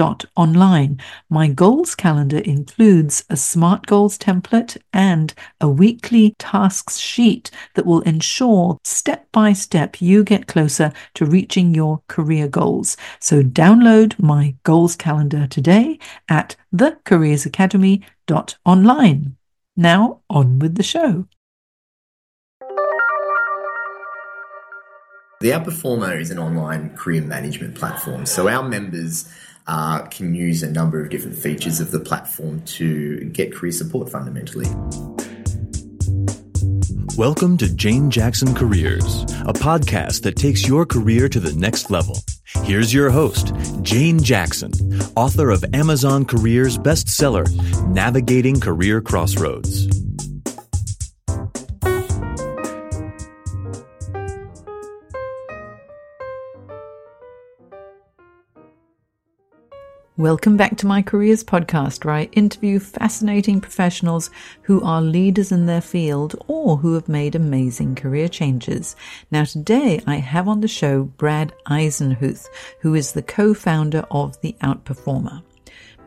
online. My goals calendar includes a SMART goals template and a weekly tasks sheet that will ensure step by step you get closer to reaching your career goals. So download my goals calendar today at thecareersacademy.online. Now on with the show. The Outperformer is an online career management platform. So our members uh, can use a number of different features of the platform to get career support fundamentally. Welcome to Jane Jackson Careers, a podcast that takes your career to the next level. Here's your host, Jane Jackson, author of Amazon Careers bestseller, Navigating Career Crossroads. Welcome back to my Careers podcast, where I interview fascinating professionals who are leaders in their field or who have made amazing career changes. Now, today I have on the show Brad Eisenhuth, who is the co-founder of The Outperformer.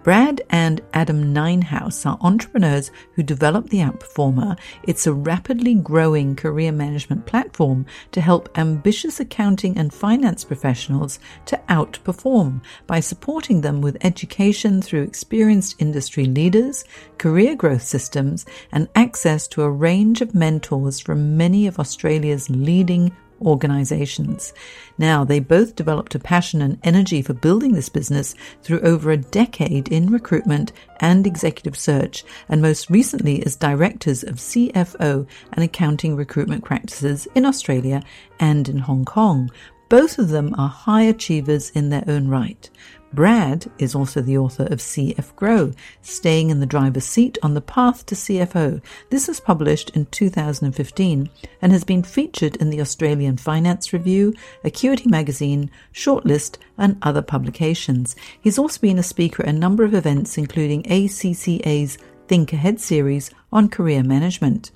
Brad and Adam Ninehouse are entrepreneurs who developed the Outperformer. It's a rapidly growing career management platform to help ambitious accounting and finance professionals to outperform by supporting them with education through experienced industry leaders, career growth systems, and access to a range of mentors from many of Australia's leading organizations. Now, they both developed a passion and energy for building this business through over a decade in recruitment and executive search, and most recently as directors of CFO and accounting recruitment practices in Australia and in Hong Kong. Both of them are high achievers in their own right. Brad is also the author of CF Grow, Staying in the Driver's Seat on the Path to CFO. This was published in 2015 and has been featured in the Australian Finance Review, Acuity Magazine, Shortlist, and other publications. He's also been a speaker at a number of events, including ACCA's Think Ahead series on career management.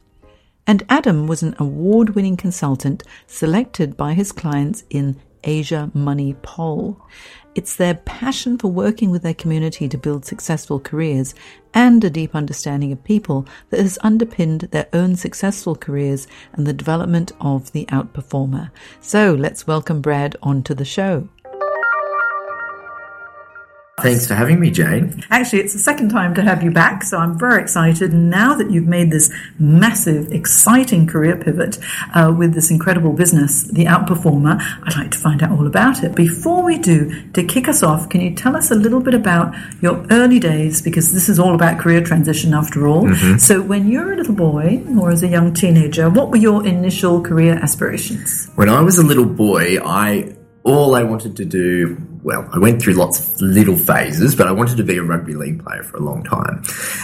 And Adam was an award winning consultant selected by his clients in Asiamoney Poll. It's their passion for working with their community to build successful careers and a deep understanding of people that has underpinned their own successful careers and the development of the outperformer. So let's welcome Brad onto the show. Thanks for having me, Jane. Actually, it's the second time to have you back, so I'm very excited. Now that you've made this massive, exciting career pivot uh, with this incredible business, The Outperformer, I'd like to find out all about it. Before we do, to kick us off, can you tell us a little bit about your early days? Because this is all about career transition after all. Mm-hmm. So, when you're a little boy or as a young teenager, what were your initial career aspirations? When I was a little boy, I all I wanted to do, well, I went through lots of little phases, but I wanted to be a rugby league player for a long time.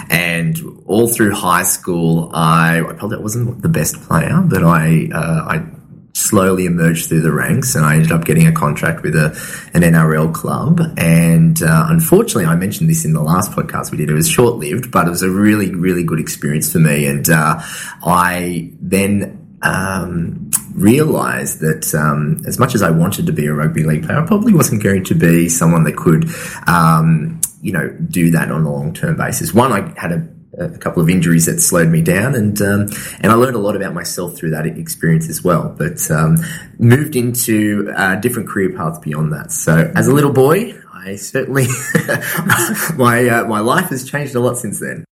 And all through high school, I, I probably wasn't the best player, but I, uh, I slowly emerged through the ranks and I ended up getting a contract with a, an NRL club. And uh, unfortunately, I mentioned this in the last podcast we did. It was short lived, but it was a really, really good experience for me. And uh, I then um, realised that um, as much as I wanted to be a rugby league player, I probably wasn't going to be someone that could, um, you know, do that on a long term basis. One, I had a a couple of injuries that slowed me down, and um, and I learned a lot about myself through that experience as well. But um, moved into different career paths beyond that. So as a little boy, I certainly my uh, my life has changed a lot since then.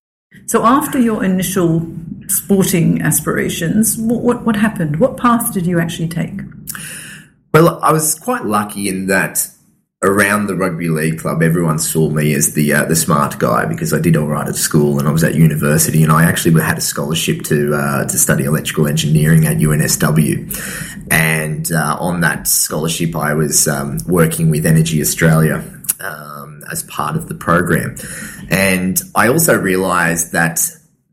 So after your initial sporting aspirations, what, what, what happened? What path did you actually take? Well, I was quite lucky in that around the rugby league club, everyone saw me as the uh, the smart guy because I did all right at school and I was at university and I actually had a scholarship to uh, to study electrical engineering at UNSW. And uh, on that scholarship, I was um, working with Energy Australia um, as part of the program. And I also realised that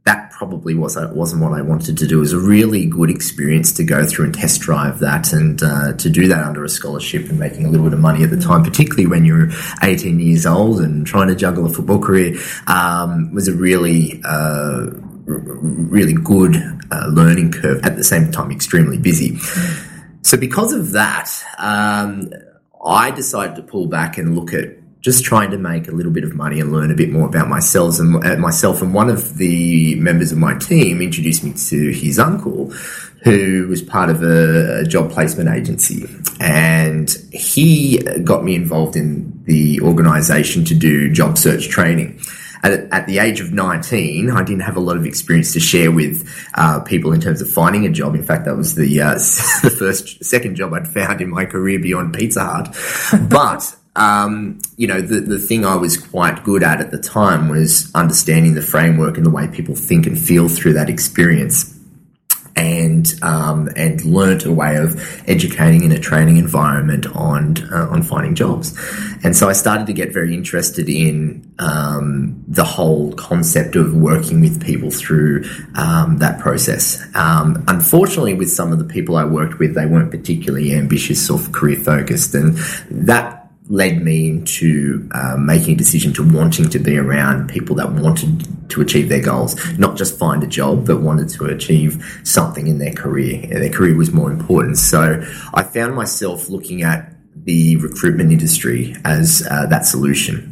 that probably was wasn't what I wanted to do. It was a really good experience to go through and test drive that, and uh, to do that under a scholarship and making a little bit of money at the time, particularly when you're 18 years old and trying to juggle a football career, um, was a really uh, really good uh, learning curve. At the same time, extremely busy. So because of that, um, I decided to pull back and look at just trying to make a little bit of money and learn a bit more about myself and uh, myself. And one of the members of my team introduced me to his uncle, who was part of a, a job placement agency, and he got me involved in the organisation to do job search training. At, the age of 19, I didn't have a lot of experience to share with uh, people in terms of finding a job. In fact, that was the uh, the first, second job I'd found in my career beyond Pizza Hut. But um, you know, the, the thing I was quite good at at the time was understanding the framework and the way people think and feel through that experience. And um, and learnt a way of educating in a training environment on uh, on finding jobs, and so I started to get very interested in um, the whole concept of working with people through um, that process. Um, unfortunately, with some of the people I worked with, they weren't particularly ambitious or career focused, and that led me into uh, making a decision to wanting to be around people that wanted to achieve their goals, not just find a job, but wanted to achieve something in their career. Their career was more important. So I found myself looking at the recruitment industry as uh, that solution.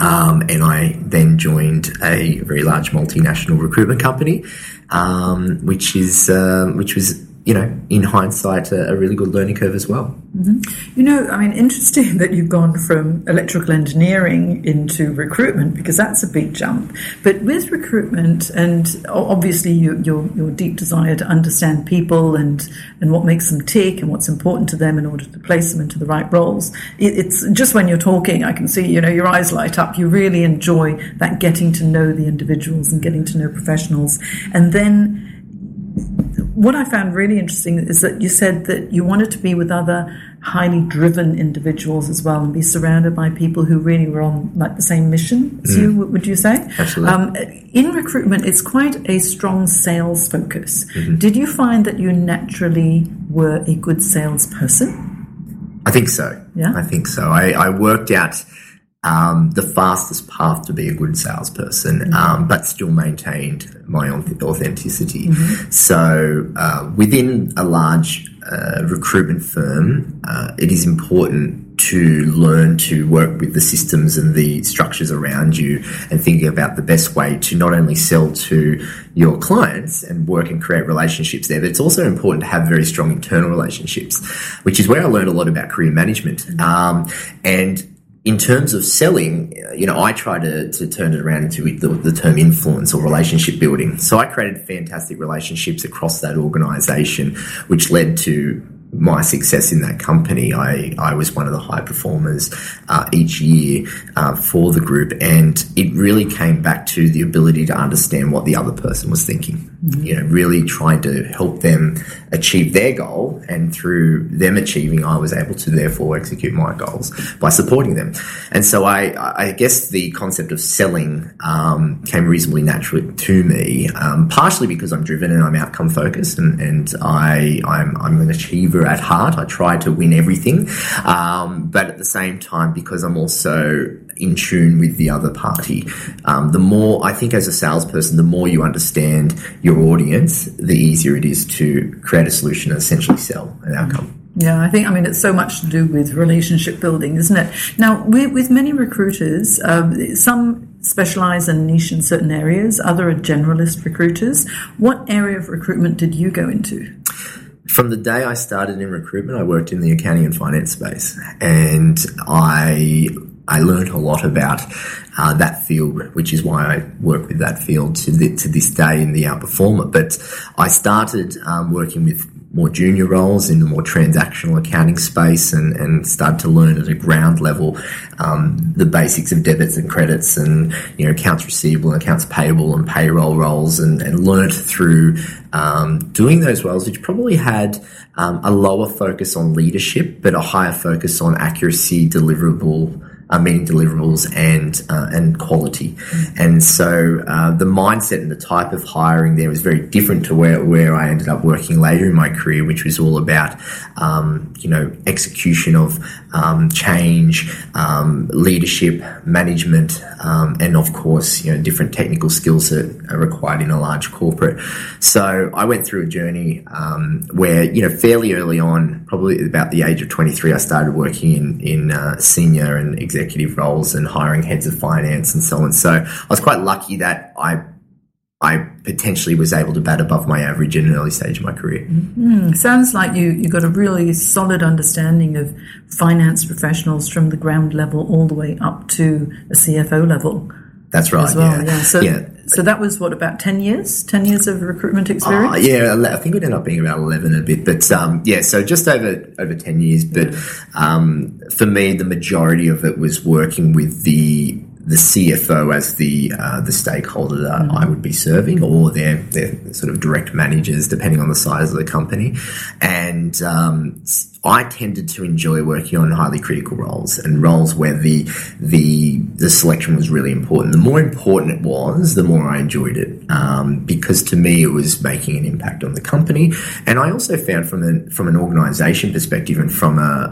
Um, and I then joined a very large multinational recruitment company, um, which is uh, which was you know, in hindsight, a, a really good learning curve as well. Mm-hmm. You know, I mean, interesting that you've gone from electrical engineering into recruitment because that's a big jump. But with recruitment, and obviously you, your your deep desire to understand people and and what makes them tick and what's important to them in order to place them into the right roles, it, it's just when you're talking, I can see you know your eyes light up. You really enjoy that getting to know the individuals and getting to know professionals, and then what I found really interesting is that you said that you wanted to be with other highly driven individuals as well and be surrounded by people who really were on like the same mission as mm. you, would you say? Absolutely. Um, in recruitment, it's quite a strong sales focus. Mm-hmm. Did you find that you naturally were a good salesperson? I think so. Yeah. I think so. I, I worked out um, the fastest path to be a good salesperson, mm-hmm. um, but still maintained my authenticity. Mm-hmm. So, uh, within a large uh, recruitment firm, uh, it is important to learn to work with the systems and the structures around you and thinking about the best way to not only sell to your clients and work and create relationships there, but it's also important to have very strong internal relationships, which is where I learned a lot about career management. Mm-hmm. Um, and in terms of selling, uh, you know, I try to, to turn it around into the, the, term influence or relationship building. So I created fantastic relationships across that organization, which led to my success in that company, I, I was one of the high performers uh, each year uh, for the group. And it really came back to the ability to understand what the other person was thinking. Mm-hmm. You know, really trying to help them achieve their goal. And through them achieving, I was able to therefore execute my goals by supporting them. And so I, I guess the concept of selling um, came reasonably naturally to me, um, partially because I'm driven and I'm outcome focused and, and I, I'm, I'm an achiever at heart. I try to win everything. Um, but at the same time, because I'm also in tune with the other party, um, the more, I think as a salesperson, the more you understand your audience, the easier it is to create a solution and essentially sell an outcome. Yeah, I think, I mean, it's so much to do with relationship building, isn't it? Now, with, with many recruiters, um, some specialize and niche in certain areas, other are generalist recruiters. What area of recruitment did you go into? From the day I started in recruitment, I worked in the accounting and finance space, and I I learned a lot about uh, that field, which is why I work with that field to, the, to this day in the outperformer. But I started um, working with more junior roles in the more transactional accounting space and, and started to learn at a ground level um, the basics of debits and credits and you know accounts receivable and accounts payable and payroll roles and, and learned through um, doing those roles which probably had um, a lower focus on leadership but a higher focus on accuracy deliverable uh, meeting deliverables and uh, and quality. Mm-hmm. And so uh, the mindset and the type of hiring there was very different to where, where I ended up working later in my career, which was all about um, you know execution of um, change, um, leadership, management, um, and of course you know different technical skills that are required in a large corporate. So I went through a journey um, where you know fairly early on, probably about the age of twenty three, I started working in in uh, senior and executive executive roles and hiring heads of finance and so on. So I was quite lucky that I I potentially was able to bat above my average in an early stage of my career. Mm-hmm. Sounds like you you got a really solid understanding of finance professionals from the ground level all the way up to a CFO level. That's right. Well. Yeah. yeah. So, yeah. so that was what about ten years? Ten years of recruitment experience? Uh, yeah, I think it ended up being about eleven a bit, but um, yeah, so just over over ten years. But um, for me, the majority of it was working with the the CFO as the uh, the stakeholder that mm-hmm. I would be serving, or their their sort of direct managers, depending on the size of the company. And um, I tended to enjoy working on highly critical roles and roles where the the the selection was really important. The more important it was, the more I enjoyed it um, because to me it was making an impact on the company. And I also found from an from an organisation perspective and from a,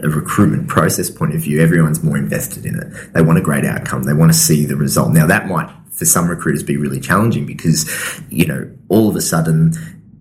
a, a recruitment process point of view, everyone's more invested in it. They want a great outcome. They want to see the result. Now that might for some recruiters be really challenging because you know all of a sudden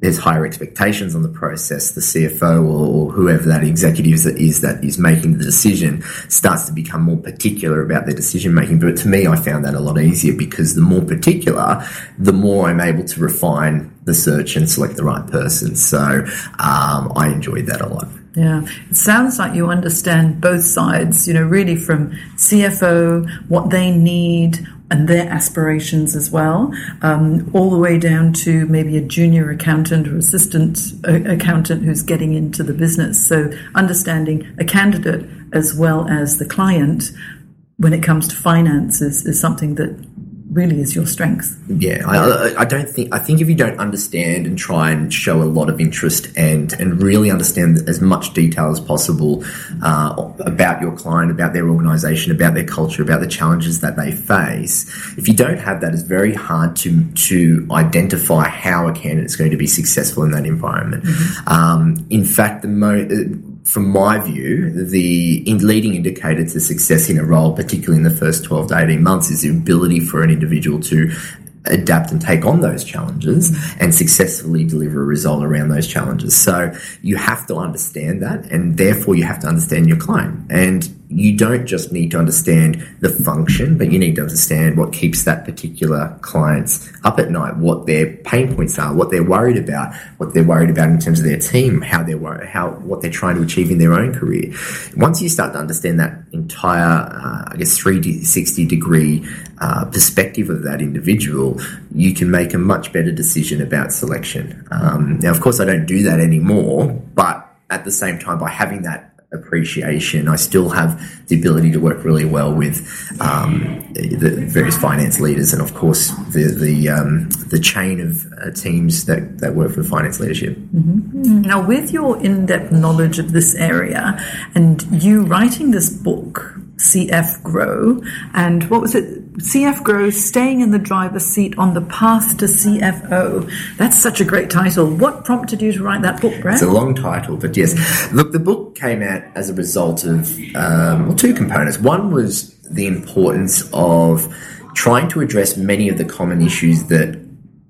there's higher expectations on the process. The CFO or, whoever that executive is that is making the decision starts to become more particular about their decision making. But to me, I found that a lot easier because the more particular, the more I'm able to refine the search and select the right person. So um, I enjoyed that a lot. Yeah, it sounds like you understand both sides, you know, really from CFO, what they need, and their aspirations as well, um, all the way down to maybe a junior accountant or assistant uh, accountant who's getting into the business. So, understanding a candidate as well as the client when it comes to finance is, is something that really is your strength. Yeah, I, I, don't think I think if you don't understand and try and show a lot of interest and and really understand as much detail as possible uh, about your client, about their organisation, about their culture, about the challenges that they face, if you don't have that, it's very hard to to identify how a candidate is going to be successful in that environment. Mm-hmm. Um, in fact, the most from my view, the leading indicator to success in a role, particularly in the first 12 to 18 months, is the ability for an individual to adapt and take on those challenges and successfully deliver a result around those challenges. So you have to understand that and therefore you have to understand your client. And you don't just need to understand the function, but you need to understand what keeps that particular clients up at night, what their pain points are, what they're worried about, what they're worried about in terms of their team, how they're worried, how what they're trying to achieve in their own career. Once you start to understand that entire, uh, I guess, 360 degree uh, perspective of that individual, you can make a much better decision about selection. Um, now, of course, I don't do that anymore, but at the same time, by having that appreciation. I still have the ability to work really well with um, the various finance leaders, and of course the the um, the chain of uh, teams that that work for finance leadership. Mm-hmm. Now, with your in depth knowledge of this area, and you writing this book, CF Grow, and what was it? CF Grows staying in the driver's seat on the path to CFO. That's such a great title. What prompted you to write that book, Brad? It's a long title, but yes. Look, the book came out as a result of um, well, two components. One was the importance of trying to address many of the common issues that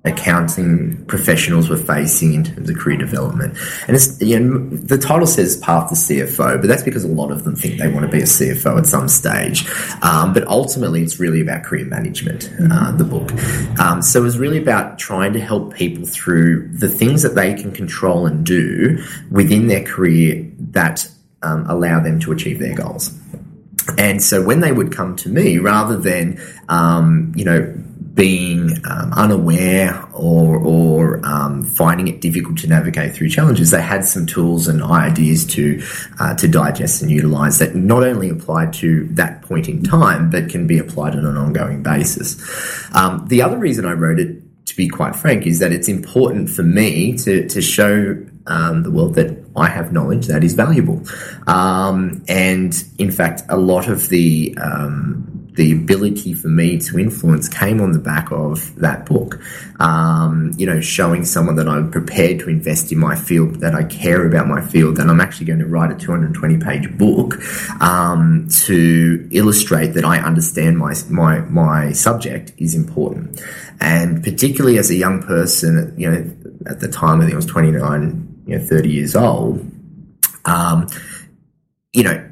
accounting professionals were facing in terms of career development. And it's, you know, the title says path to CFO, but that's because a lot of them think they want to be a CFO at some stage. Um, but ultimately, it's really about career management, uh, the book. Um, so it was really about trying to help people through the things that they can control and do within their career that um, allow them to achieve their goals. And so when they would come to me, rather than, um, you know, being um, unaware or, or um, finding it difficult to navigate through challenges, they had some tools and ideas to uh, to digest and utilize that not only apply to that point in time, but can be applied on an ongoing basis. Um, the other reason I wrote it, to be quite frank, is that it's important for me to to show um, the world that I have knowledge that is valuable. Um, and in fact, a lot of the um, the ability for me to influence came on the back of that book. Um, you know, showing someone that I'm prepared to invest in my field, that I care about my field, and I'm actually going to write a 220 page book um, to illustrate that I understand my my my subject is important. And particularly as a young person, you know, at the time I think I was 29, you know, 30 years old. Um, you know,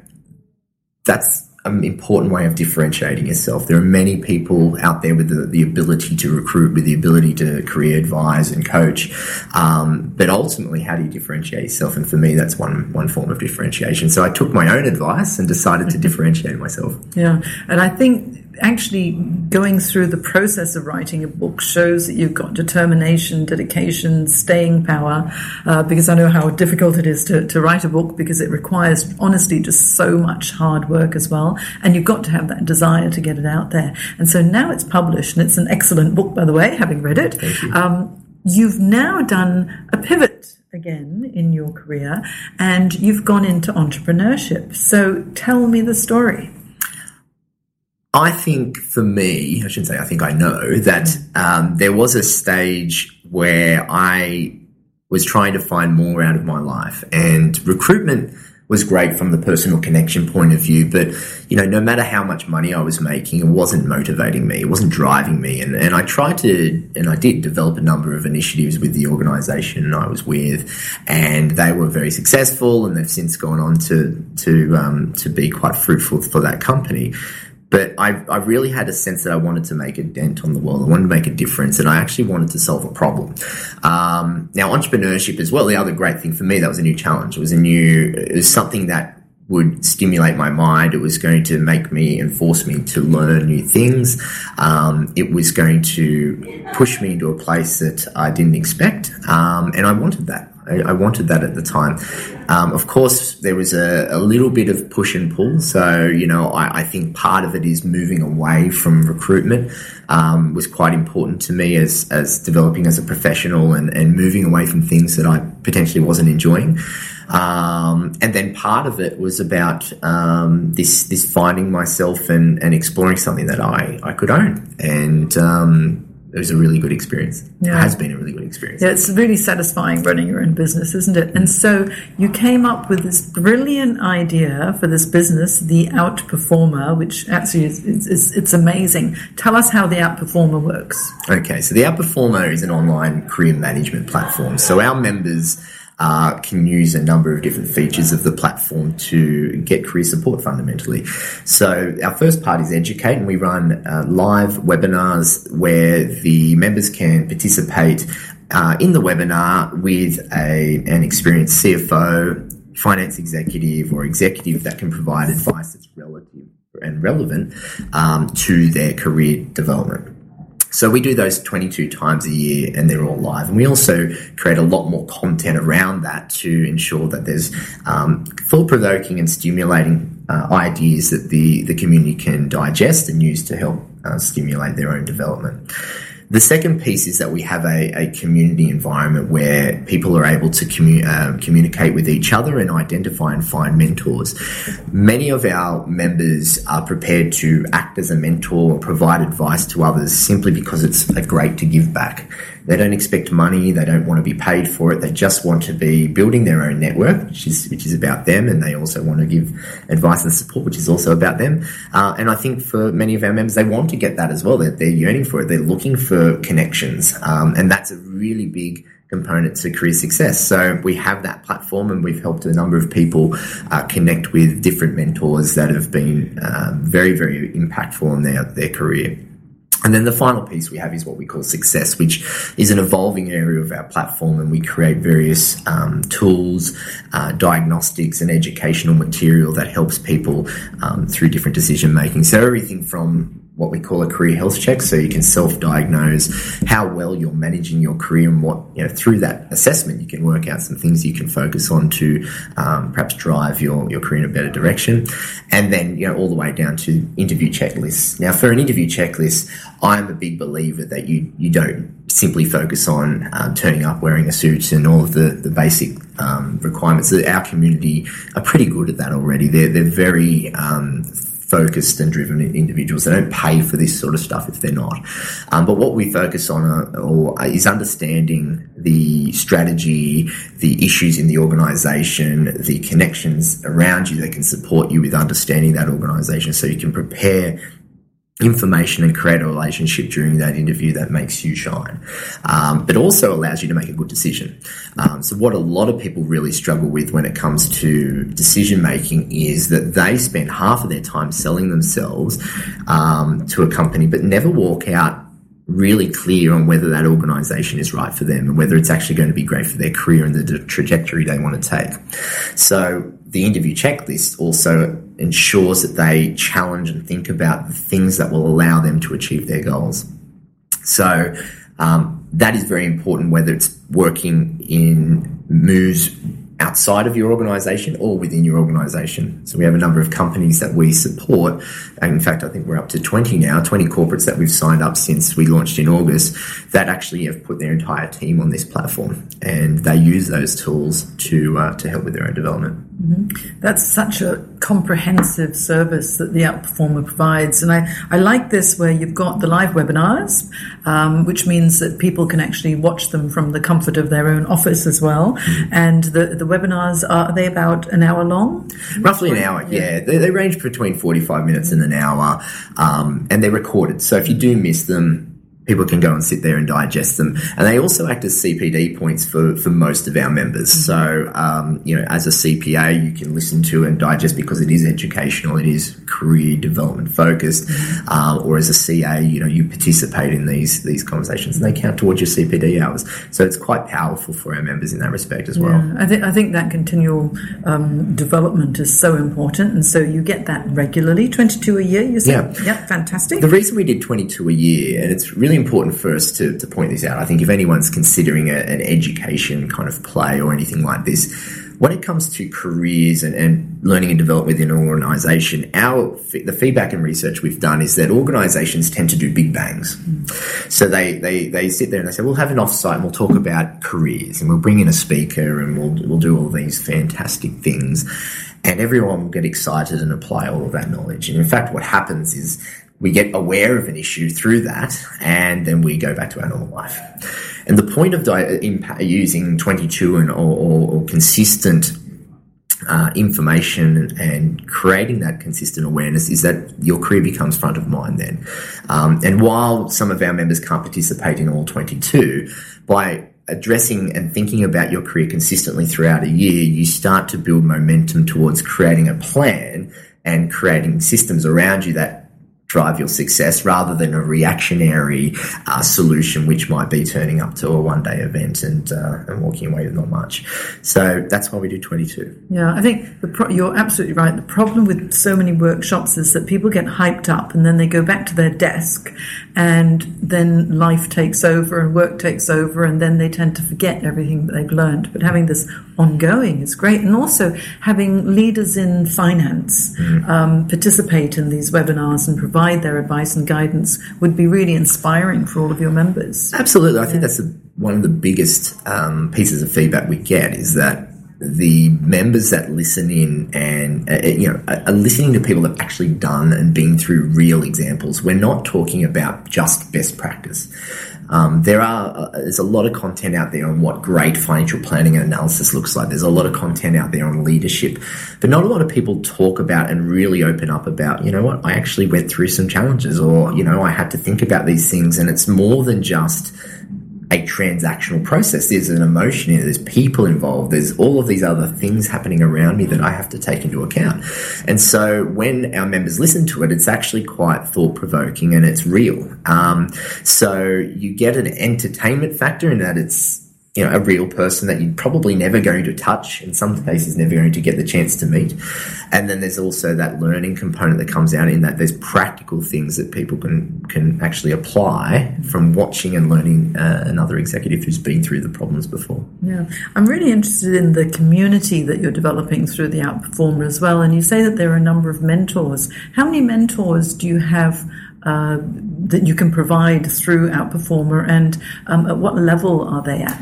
that's an important way of differentiating yourself. There are many people out there with the, the ability to recruit, with the ability to career advise and coach. Um, but ultimately, how do you differentiate yourself? And for me, that's one one form of differentiation. So I took my own advice and decided to differentiate myself. Yeah, and I think actually going through the process of writing a book shows that you've got determination, dedication, staying power, uh, because I know how difficult it is to, to write a book because it requires, honestly, just so much hard work as well. And you've got to have that desire to get it out there. And so now it's published, and it's an excellent book, by the way, having read it. You. Um, you've now done a pivot again in your career and you've gone into entrepreneurship. So tell me the story. I think for me, I shouldn't say I think I know that um, there was a stage where I was trying to find more out of my life, and recruitment was great from the personal connection point of view. But you know, no matter how much money I was making, it wasn't motivating me, it wasn't driving me, and and I tried to, and I did develop a number of initiatives with the organisation I was with, and they were very successful, and they've since gone on to to um, to be quite fruitful for that company. But I, I really had a sense that I wanted to make a dent on the world. I wanted to make a difference, and I actually wanted to solve a problem. Um, now, entrepreneurship as well. The other great thing for me that was a new challenge. It was a new. It was something that would stimulate my mind. It was going to make me and force me to learn new things. Um, it was going to push me into a place that I didn't expect, um, and I wanted that. I, I, wanted that at the time. Um, of course, there was a, a, little bit of push and pull. So, you know, I, I think part of it is moving away from recruitment um, was quite important to me as, as developing as a professional and, and moving away from things that I potentially wasn't enjoying. Um, and then part of it was about um, this this finding myself and, and exploring something that I, I could own. And um, it was a really good experience. Yeah. It has been a really good experience. Yeah, it's really satisfying running your own business, isn't it? And so you came up with this brilliant idea for this business, the Outperformer, which actually is, is, it's amazing. Tell us how the Outperformer works. Okay, so the Outperformer is an online career management platform. So our members uh, can use a number of different features of the platform to get career support fundamentally. So our first part is educate, and we run uh, live webinars where the members can participate uh, in the webinar with a, an experienced CFO, finance executive, or executive that can provide advice that's relative and relevant um, to their career development. So we do those 22 times a year and they're all live. And we also create a lot more content around that to ensure that there's um, thought provoking and stimulating uh, ideas that the, the community can digest and use to help uh, stimulate their own development. The second piece is that we have a, a community environment where people are able to commu- uh, communicate with each other and identify and find mentors. Many of our members are prepared to act as a mentor or provide advice to others simply because it's great to give back. They don't expect money. They don't want to be paid for it. They just want to be building their own network, which is which is about them, and they also want to give advice and support, which is also about them. Uh, and I think for many of our members, they want to get that as well. They're, they're yearning for it. They're looking for connections, um, and that's a really big component to career success. So we have that platform and we've helped a number of people uh, connect with different mentors that have been uh, very, very impactful in their, their career. And then the final piece we have is what we call success, which is an evolving area of our platform, and we create various um, tools, uh, diagnostics, and educational material that helps people um, through different decision making. So everything from what we call a career health check, so you can self-diagnose how well you're managing your career, and what you know through that assessment you can work out some things you can focus on to um, perhaps drive your your career in a better direction, and then you know all the way down to interview checklists. Now, for an interview checklist, I'm a big believer that you you don't simply focus on um, turning up, wearing a suit, and all of the the basic um, requirements. Our community are pretty good at that already. They're they're very um, focused and driven individuals. They don't pay for this sort of stuff if they're not. Um, but what we focus on uh, or, uh, is understanding the strategy, the issues in the organisation, the connections around you that can support you with understanding that organisation, so you can prepare information and create a relationship during that interview that makes you shine, um, but also allows you to make a good decision. Um, so, what a lot of people really struggle with when it comes to decision making is that they spend half of their time selling themselves um, to a company, but never walk out really clear on whether that organization is right for them and whether it's actually going to be great for their career and the trajectory they want to take. So the interview checklist also ensures that they challenge and think about the things that will allow them to achieve their goals. So um, that is very important, whether it's working in moves outside of your organization or within your organization. So we have a number of companies that we support. And in fact, I think we're up to 20 now, 20 corporates that we've signed up since we launched in August that actually have put their entire team on this platform and they use those tools to, uh, to help with their own development. Mm-hmm. That's such a comprehensive service that the Outperformer provides. And I, I like this where you've got the live webinars, um, which means that people can actually watch them from the comfort of their own office as well. Mm-hmm. And the, the webinars, are, are they about an hour long? Roughly an hour, yeah. yeah. They, they, range between 45 minutes and an hour, um, and they're recorded. So if you do miss them, people can go and sit there and digest them. And they also act as CPD points for, for most of our members. Mm-hmm. So, um, you know, as a CPA, you can listen to and digest because it is educational, it is career development focused. Mm-hmm. Uh, or as a CA, you know, you participate in these, these conversations and they count towards your CPD hours. So it's quite powerful for our members in that respect as well. Yeah, I think, I think that continual um, development is so important. And so you get that regularly, 22 a year, you said? Yeah. Yeah, fantastic. The reason we did 22 a year, and it's really really important for us to, to point this out. I think if anyone's considering a, an education kind of play or anything like this, when it comes to careers and, and learning and development within an organization, our the feedback and research we've done is that organizations tend to do big bangs. So they, they, they sit there and they say, we'll have an offsite and we'll talk about careers and we'll bring in a speaker and we'll, we'll do all these fantastic things. And everyone will get excited and apply all of that knowledge. And in fact, what happens is we get aware of an issue through that, and then we go back to our normal life. And the point of di- using 22 and or, or, or consistent uh, information and creating that consistent awareness is that your career becomes front of mind then. Um, and while some of our members can't participate in all 22, by addressing and thinking about your career consistently throughout a year, you start to build momentum towards creating a plan and creating systems around you that drive your success rather than a reactionary uh, solution, which might be turning up to a one day event and, uh, and walking away with not much. So that's why we do 22. Yeah, I think pro- you're absolutely right. The problem with so many workshops is that people get hyped up and then they go back to their desk and then life takes over and work takes over and then they tend to forget everything that they've learned. But having this ongoing is great. And also having leaders in finance mm. um, participate in these webinars and provide their advice and guidance would be really inspiring for all of your members. Absolutely. I think that's a, one of the biggest um, pieces of feedback we get is that the members that listen in and uh, uh you know are listening to people that have actually done and been through real examples. We're not talking about just best practice. Um, there are uh, there's a lot of content out there on what great financial planning and analysis looks like. There's a lot of content out there on leadership, but not a lot of people talk about and really open up about. You know what? I actually went through some challenges, or you know, I had to think about these things, and it's more than just a transactional process. There's an emotion in it. There's people involved. There's all of these other things happening around me that I have to take into account. And so when our members listen to it, it's actually quite thought provoking and it's real. Um, so you get an entertainment factor in that it's you know, a real person that you're probably never going to touch, in some cases, never going to get the chance to meet. And then there's also that learning component that comes out in that there's practical things that people can can actually apply from watching and learning uh, another executive who's been through the problems before. Yeah, I'm really interested in the community that you're developing through the Outperformer as well. And you say that there are a number of mentors. How many mentors do you have? Uh, that you can provide through Outperformer, and um, at what level are they at?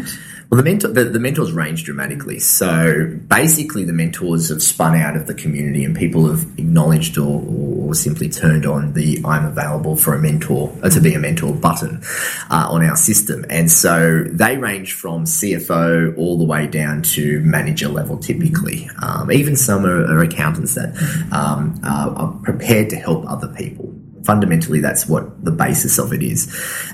Well, the, mentor, the, the, mentors range dramatically. So basically, the mentors have spun out of the community, and people have acknowledged or, or simply turned on the "I'm available for a mentor" uh, to be a mentor button uh, on our system. And so they range from CFO all the way down to manager level, typically. Um, even some are, are accountants that um, are prepared to help other people fundamentally that's what the basis of it is.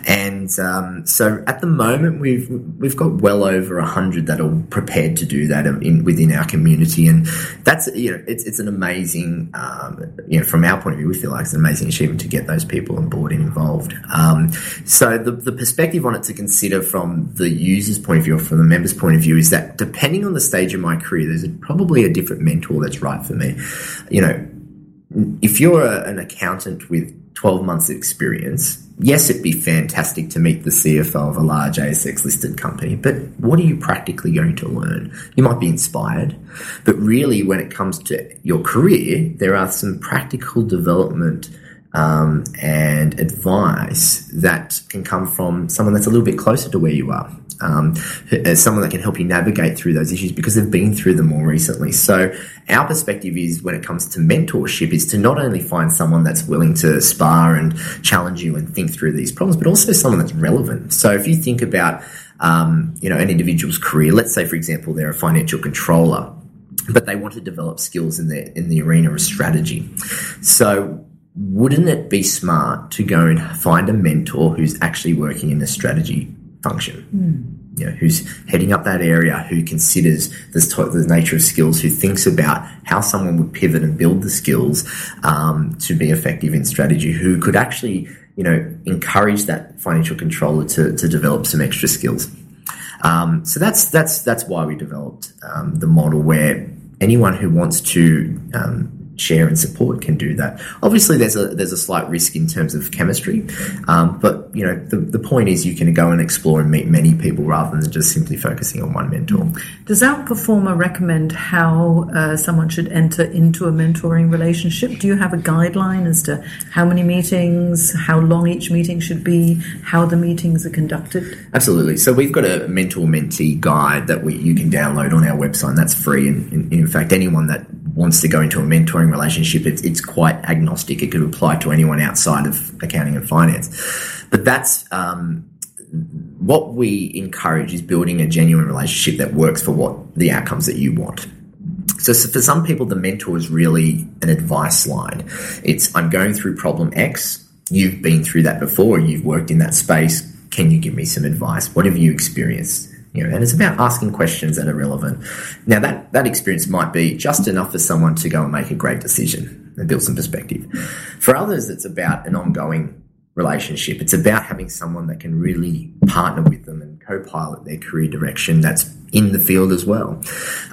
And um, so at the moment we've we've got well over hundred that are prepared to do that in within our community. And that's you know it's, it's an amazing um, you know from our point of view we feel like it's an amazing achievement to get those people on board and involved. Um, so the, the perspective on it to consider from the user's point of view or from the member's point of view is that depending on the stage of my career there's probably a different mentor that's right for me. You know if you're a, an accountant with 12 months of experience, yes, it'd be fantastic to meet the CFO of a large ASX listed company, but what are you practically going to learn? You might be inspired, but really, when it comes to your career, there are some practical development um, and advice that can come from someone that's a little bit closer to where you are um, as someone that can help you navigate through those issues because they've been through them more recently. So our perspective is when it comes to mentorship is to not only find someone that's willing to spar and challenge you and think through these problems, but also someone that's relevant. So if you think about um, you know an individual's career, let's say for example they're a financial controller, but they want to develop skills in the in the arena of strategy. So wouldn't it be smart to go and find a mentor who's actually working in a strategy function. Mm. You know, who's heading up that area, who considers this type, the nature of skills, who thinks about how someone would pivot and build the skills um, to be effective in strategy, who could actually, you know, encourage that financial controller to, to develop some extra skills. Um, so that's that's that's why we developed um, the model where anyone who wants to um, share and support can do that. Obviously, there's a there's a slight risk in terms of chemistry, um, but you know the, the point is you can go and explore and meet many people rather than just simply focusing on one mentor. Does Outperformer recommend how uh, someone should enter into a mentoring relationship? Do you have a guideline as to how many meetings, how long each meeting should be, how the meetings are conducted? Absolutely. So we've got a mentor mentee guide that we you can download on our website. And that's free, and in, in fact, anyone that wants to go into a mentoring relationship, it's, it's quite agnostic. It could apply to anyone outside of accounting and finance. But that's um, what we encourage is building a genuine relationship that works for what the outcomes that you want. So, so, for some people, the mentor is really an advice line. It's I'm going through problem X. You've been through that before. You've worked in that space. Can you give me some advice? What have you experienced? You know, and it's about asking questions that are relevant. Now, that, that experience might be just enough for someone to go and make a great decision and build some perspective. For others, it's about an ongoing relationship. It's about having someone that can really partner with them and co-pilot their career direction that's in the field as well.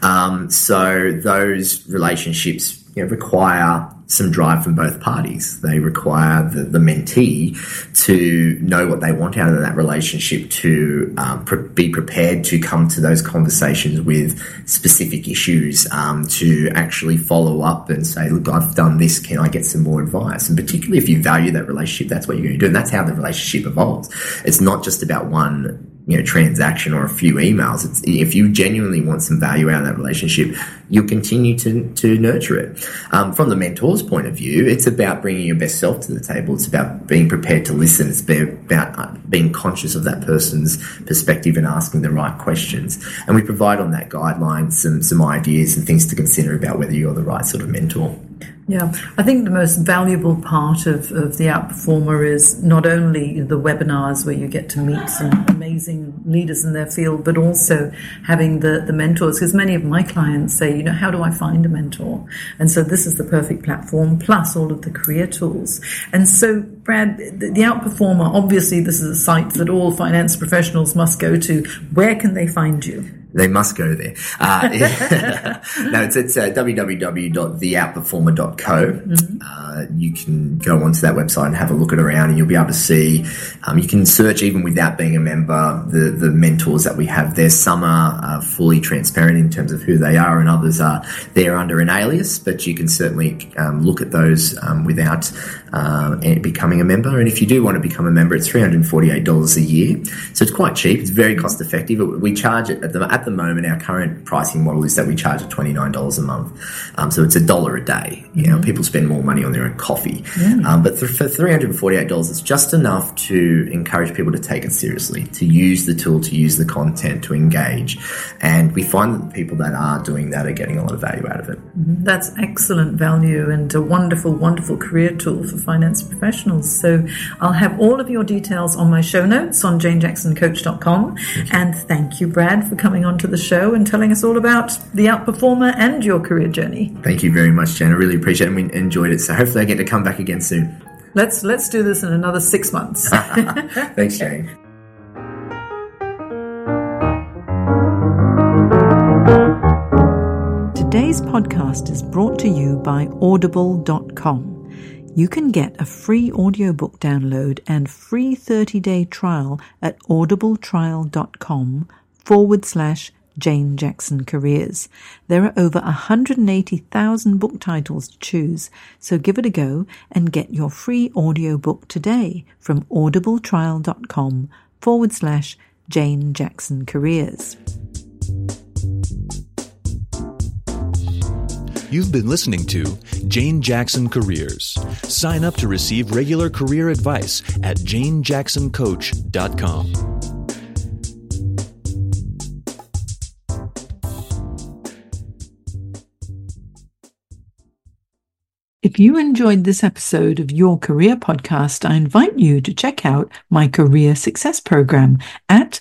Um, so those relationships you know, require some drive from both parties. They require the, the mentee to know what they want out of that relationship, to um, pre- be prepared to come to those conversations with specific issues, um, to actually follow up and say, look, I've done this, can I get some more advice? And particularly if you value that relationship, that's what you're going to do. And that's how the relationship evolves. It's not just about one you know transaction or a few emails. It's, if you genuinely want some value out of that relationship, you'll continue to to nurture it. Um, from the mentor's point of view, it's about bringing your best self to the table. It's about being prepared to listen. It's about uh, being conscious of that person's perspective and asking the right questions. And we provide on that guideline some some ideas and things to consider about whether you're the right sort of mentor. Yeah, I think the most valuable part of, of the Outperformer is not only the webinars where you get to meet some amazing leaders in their field, but also having the, the mentors. Because many of my clients say, you know, how do I find a mentor? And so this is the perfect platform, plus all of the career tools. And so, Brad, the, the Outperformer, obviously, this is a site that all finance professionals must go to. Where can they find you? They must go there. Uh, no, it's, it's uh, www.theoutperformer.co. Mm-hmm. Uh, you can go onto that website and have a look at around, and you'll be able to see. Um, you can search even without being a member the the mentors that we have there. Some are uh, fully transparent in terms of who they are, and others are there under an alias. But you can certainly um, look at those um, without uh, becoming a member. And if you do want to become a member, it's three hundred and forty eight dollars a year, so it's quite cheap. It's very cost effective. We charge it at the at the moment, our current pricing model is that we charge at $29 a month. Um, so it's a dollar a day. You know, mm-hmm. people spend more money on their own coffee. Mm. Um, but th- for $348, it's just enough to encourage people to take it seriously, to use the tool, to use the content, to engage. And we find that the people that are doing that are getting a lot of value out of it. Mm-hmm. That's excellent value and a wonderful, wonderful career tool for finance professionals. So I'll have all of your details on my show notes on janejacksoncoach.com. And thank you, Brad, for coming on onto the show and telling us all about the Outperformer and your career journey. Thank you very much, Jen. I really appreciate it. We enjoyed it. So hopefully I get to come back again soon. Let's let's do this in another six months. Thanks, Jane. Today's podcast is brought to you by audible.com. You can get a free audiobook download and free 30-day trial at audibletrial.com forward slash Jane Jackson Careers. There are over 180,000 book titles to choose, so give it a go and get your free audiobook today from audibletrial.com forward slash Jane Jackson Careers. You've been listening to Jane Jackson Careers. Sign up to receive regular career advice at janejacksoncoach.com. If you enjoyed this episode of Your Career Podcast, I invite you to check out my Career Success Program at